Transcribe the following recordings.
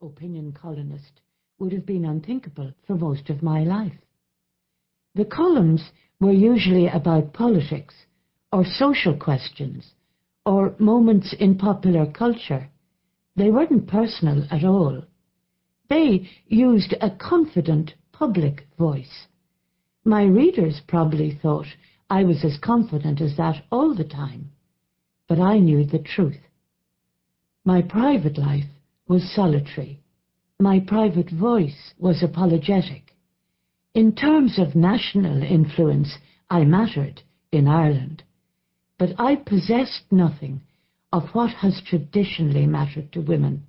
opinion columnist would have been unthinkable for most of my life. The columns were usually about politics or social questions or moments in popular culture. They weren't personal at all. They used a confident public voice. My readers probably thought I was as confident as that all the time, but I knew the truth. My private life was solitary. My private voice was apologetic. In terms of national influence, I mattered in Ireland, but I possessed nothing of what has traditionally mattered to women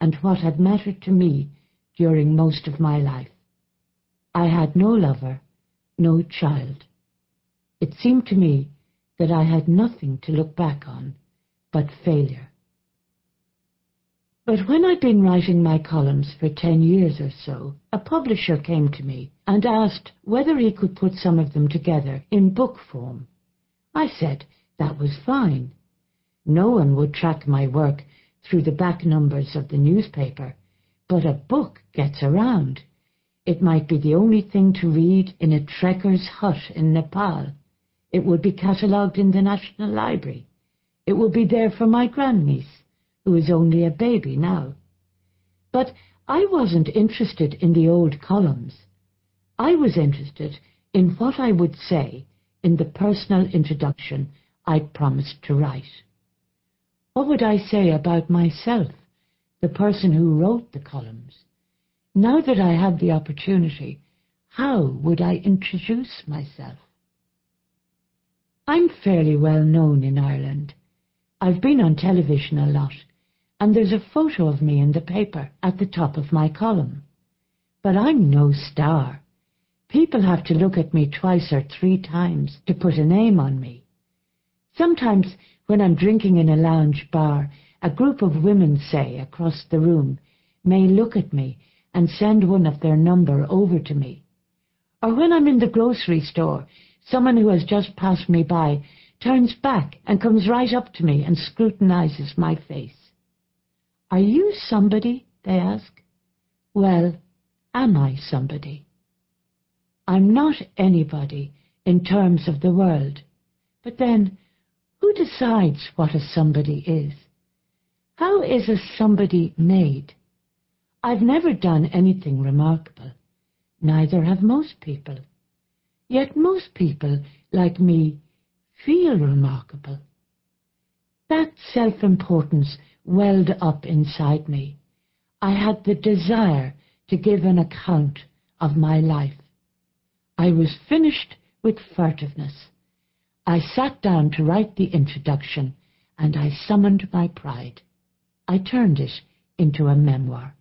and what had mattered to me during most of my life. I had no lover, no child. It seemed to me that I had nothing to look back on but failure. But when I'd been writing my columns for ten years or so, a publisher came to me and asked whether he could put some of them together in book form. I said that was fine. No one would track my work through the back numbers of the newspaper, but a book gets around. It might be the only thing to read in a trekker's hut in Nepal. It would be catalogued in the National Library. It would be there for my grandniece who is only a baby now. But I wasn't interested in the old columns. I was interested in what I would say in the personal introduction I'd promised to write. What would I say about myself, the person who wrote the columns? Now that I had the opportunity, how would I introduce myself? I'm fairly well known in Ireland. I've been on television a lot and there's a photo of me in the paper at the top of my column. But I'm no star. People have to look at me twice or three times to put a name on me. Sometimes when I'm drinking in a lounge bar, a group of women, say, across the room, may look at me and send one of their number over to me. Or when I'm in the grocery store, someone who has just passed me by turns back and comes right up to me and scrutinizes my face. Are you somebody? they ask. Well, am I somebody? I'm not anybody in terms of the world. But then, who decides what a somebody is? How is a somebody made? I've never done anything remarkable. Neither have most people. Yet most people, like me, feel remarkable. That self-importance welled up inside me. I had the desire to give an account of my life. I was finished with furtiveness. I sat down to write the introduction, and I summoned my pride. I turned it into a memoir.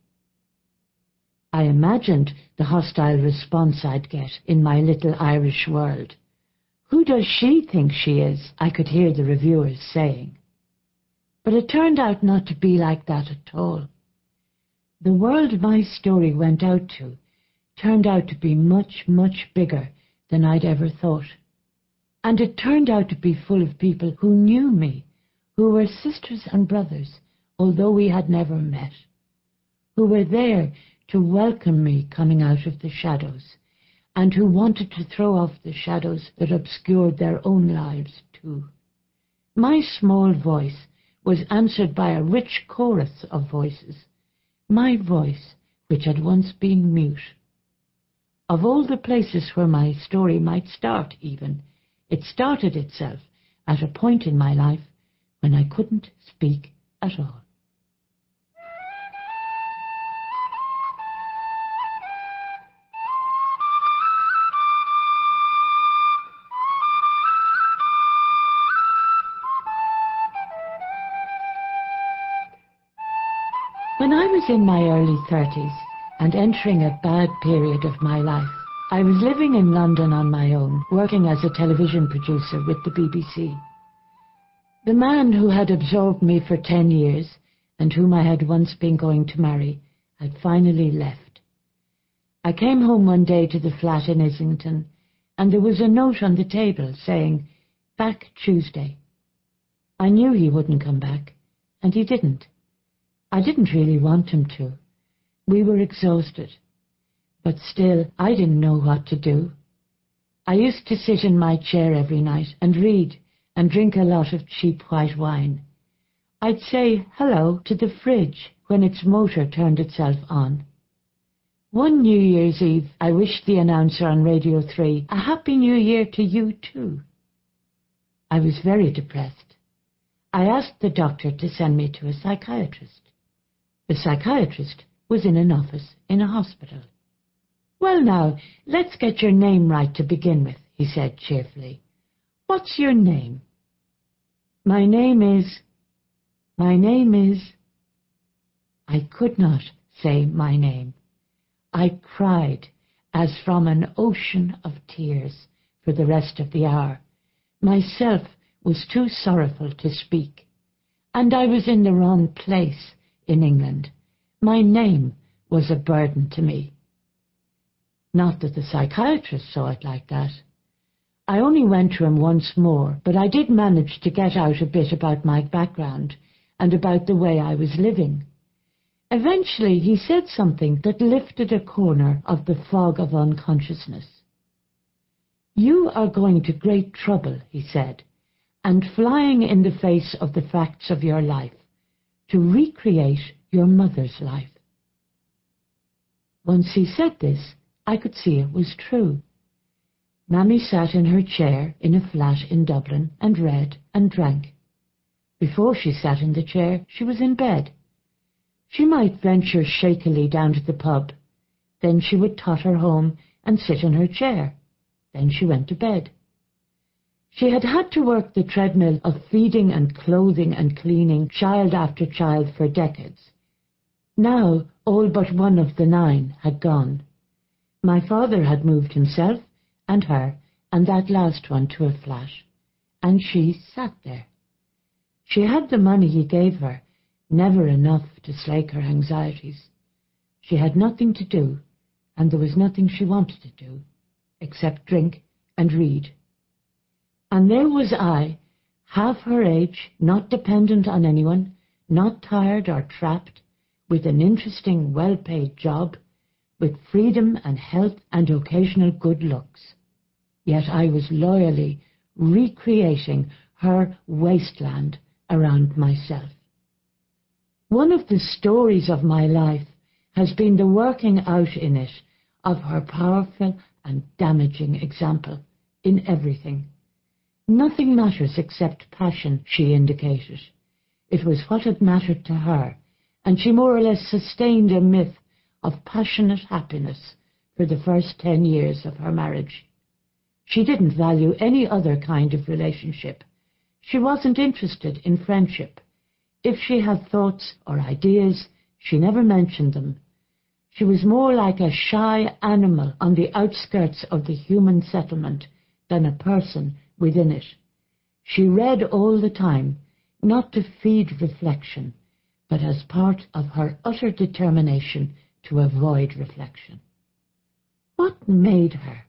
I imagined the hostile response I'd get in my little Irish world. Who does she think she is? I could hear the reviewers saying. But it turned out not to be like that at all. The world my story went out to turned out to be much, much bigger than I'd ever thought. And it turned out to be full of people who knew me, who were sisters and brothers, although we had never met, who were there to welcome me coming out of the shadows, and who wanted to throw off the shadows that obscured their own lives too. My small voice was answered by a rich chorus of voices, my voice, which had once been mute. Of all the places where my story might start, even, it started itself at a point in my life when I couldn't speak at all. In my early 30s and entering a bad period of my life, I was living in London on my own, working as a television producer with the BBC. The man who had absorbed me for 10 years and whom I had once been going to marry had finally left. I came home one day to the flat in Islington and there was a note on the table saying, back Tuesday. I knew he wouldn't come back, and he didn't. I didn't really want him to. We were exhausted, but still I didn't know what to do. I used to sit in my chair every night and read and drink a lot of cheap white wine. I'd say hello to the fridge when its motor turned itself on. One New Year's Eve, I wished the announcer on Radio 3 a Happy New Year to you too. I was very depressed. I asked the doctor to send me to a psychiatrist. The psychiatrist was in an office in a hospital. Well, now, let's get your name right to begin with, he said cheerfully. What's your name? My name is. My name is. I could not say my name. I cried as from an ocean of tears for the rest of the hour. Myself was too sorrowful to speak, and I was in the wrong place in England. My name was a burden to me. Not that the psychiatrist saw it like that. I only went to him once more, but I did manage to get out a bit about my background and about the way I was living. Eventually, he said something that lifted a corner of the fog of unconsciousness. You are going to great trouble, he said, and flying in the face of the facts of your life to recreate your mother's life. Once he said this, I could see it was true. Mammy sat in her chair in a flat in Dublin and read and drank. Before she sat in the chair, she was in bed. She might venture shakily down to the pub. Then she would totter home and sit in her chair. Then she went to bed. She had had to work the treadmill of feeding and clothing and cleaning child after child for decades. Now all but one of the nine had gone. My father had moved himself and her and that last one to a flat, and she sat there. She had the money he gave her, never enough to slake her anxieties. She had nothing to do, and there was nothing she wanted to do, except drink and read. And there was I, half her age, not dependent on anyone, not tired or trapped, with an interesting, well-paid job, with freedom and health and occasional good looks. Yet I was loyally recreating her wasteland around myself. One of the stories of my life has been the working out in it of her powerful and damaging example in everything. Nothing matters except passion, she indicated. It was what had mattered to her, and she more or less sustained a myth of passionate happiness for the first ten years of her marriage. She didn't value any other kind of relationship. She wasn't interested in friendship. If she had thoughts or ideas, she never mentioned them. She was more like a shy animal on the outskirts of the human settlement than a person within it. She read all the time, not to feed reflection, but as part of her utter determination to avoid reflection. What made her?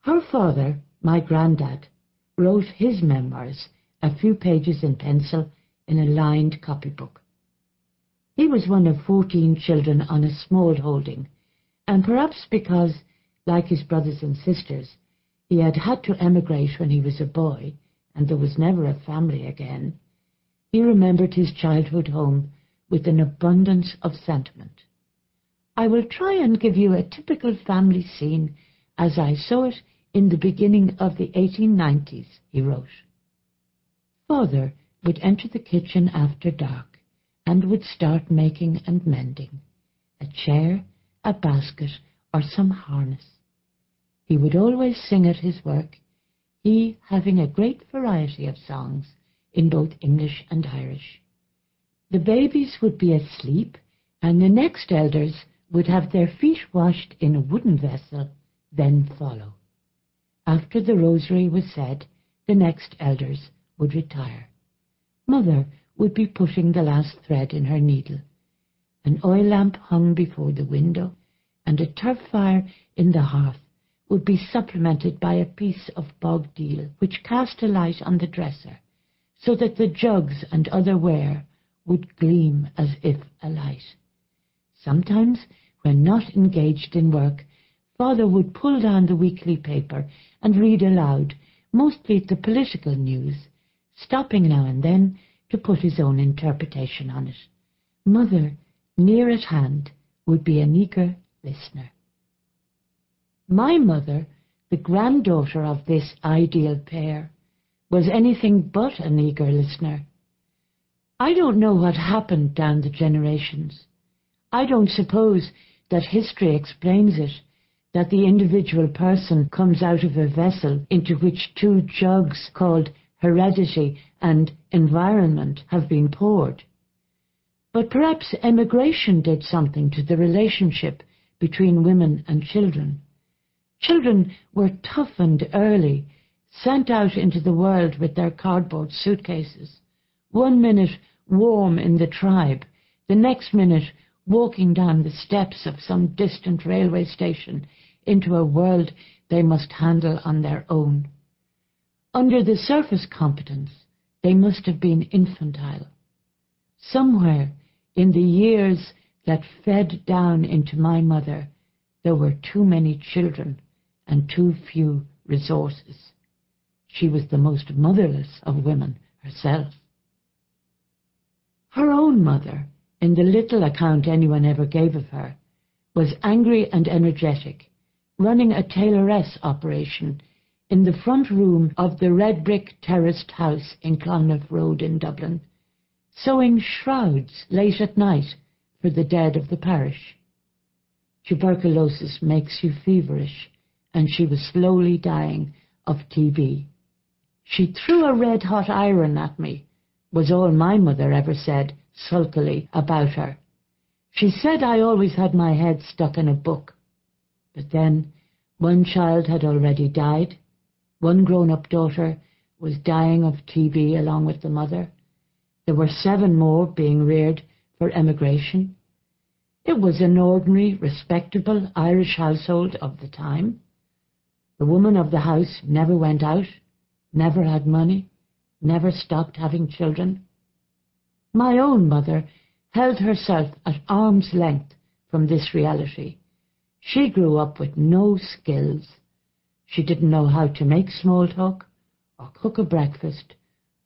Her father, my granddad, wrote his memoirs, a few pages in pencil, in a lined copybook. He was one of fourteen children on a small holding, and perhaps because, like his brothers and sisters, he had had to emigrate when he was a boy, and there was never a family again, he remembered his childhood home with an abundance of sentiment. I will try and give you a typical family scene as I saw it in the beginning of the 1890s, he wrote. Father would enter the kitchen after dark and would start making and mending a chair, a basket, or some harness. He would always sing at his work, he having a great variety of songs in both English and Irish. The babies would be asleep, and the next elders would have their feet washed in a wooden vessel, then follow. After the rosary was said, the next elders would retire. Mother would be putting the last thread in her needle. An oil lamp hung before the window, and a turf fire in the hearth would be supplemented by a piece of bog deal which cast a light on the dresser, so that the jugs and other ware would gleam as if alight. Sometimes, when not engaged in work, father would pull down the weekly paper and read aloud, mostly the political news, stopping now and then to put his own interpretation on it. Mother, near at hand, would be an eager listener. My mother, the granddaughter of this ideal pair, was anything but an eager listener. I don't know what happened down the generations. I don't suppose that history explains it, that the individual person comes out of a vessel into which two jugs called heredity and environment have been poured. But perhaps emigration did something to the relationship between women and children. Children were toughened early, sent out into the world with their cardboard suitcases. One minute warm in the tribe, the next minute walking down the steps of some distant railway station into a world they must handle on their own. Under the surface competence, they must have been infantile. Somewhere in the years that fed down into my mother, there were too many children and too few resources. She was the most motherless of women herself. Her own mother, in the little account anyone ever gave of her, was angry and energetic, running a tailoress operation in the front room of the red brick terraced house in Clonmel Road in Dublin sewing shrouds late at night for the dead of the parish. Tuberculosis makes you feverish, and she was slowly dying of TB. She threw a red hot iron at me, was all my mother ever said sulkily about her. She said I always had my head stuck in a book. But then one child had already died. One grown up daughter was dying of TB along with the mother. There were seven more being reared for emigration. It was an ordinary, respectable Irish household of the time. The woman of the house never went out, never had money, never stopped having children. My own mother held herself at arm's length from this reality. She grew up with no skills. She didn't know how to make small talk, or cook a breakfast,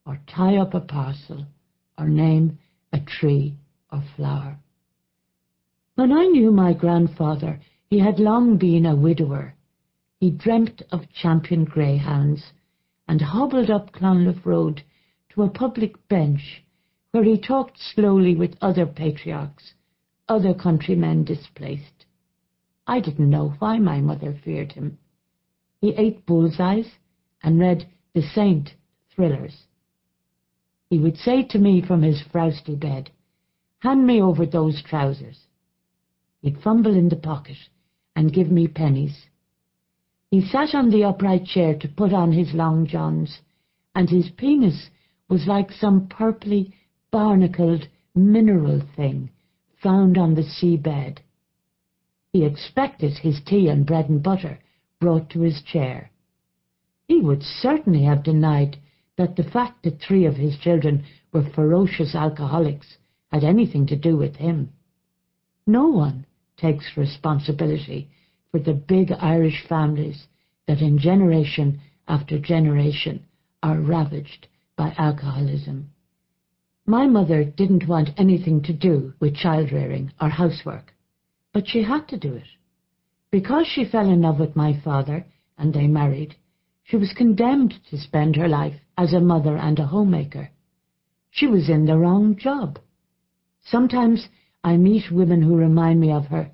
or tie up a parcel or name a tree or flower. When I knew my grandfather, he had long been a widower. He dreamt of champion greyhounds and hobbled up Clonliffe Road to a public bench where he talked slowly with other patriarchs, other countrymen displaced. I didn't know why my mother feared him. He ate bullseyes and read the Saint thrillers he would say to me from his frowsty bed, Hand me over those trousers. He'd fumble in the pocket and give me pennies. He sat on the upright chair to put on his long johns, and his penis was like some purply, barnacled mineral thing found on the seabed. He expected his tea and bread and butter brought to his chair. He would certainly have denied that the fact that three of his children were ferocious alcoholics had anything to do with him. No one takes responsibility for the big Irish families that in generation after generation are ravaged by alcoholism. My mother didn't want anything to do with child rearing or housework, but she had to do it. Because she fell in love with my father and they married, she was condemned to spend her life as a mother and a homemaker. She was in the wrong job. Sometimes I meet women who remind me of her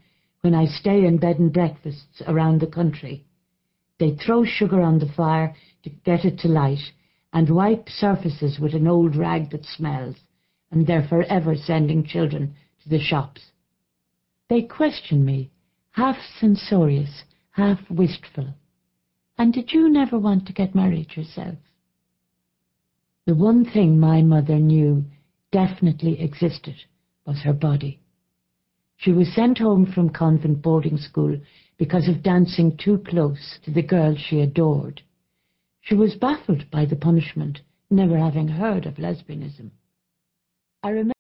when I stay in bed and breakfasts around the country. They throw sugar on the fire to get it to light and wipe surfaces with an old rag that smells, and they're forever sending children to the shops. They question me, half censorious, half wistful. And did you never want to get married yourself? The one thing my mother knew definitely existed was her body. She was sent home from convent boarding school because of dancing too close to the girl she adored. She was baffled by the punishment, never having heard of lesbianism. I remember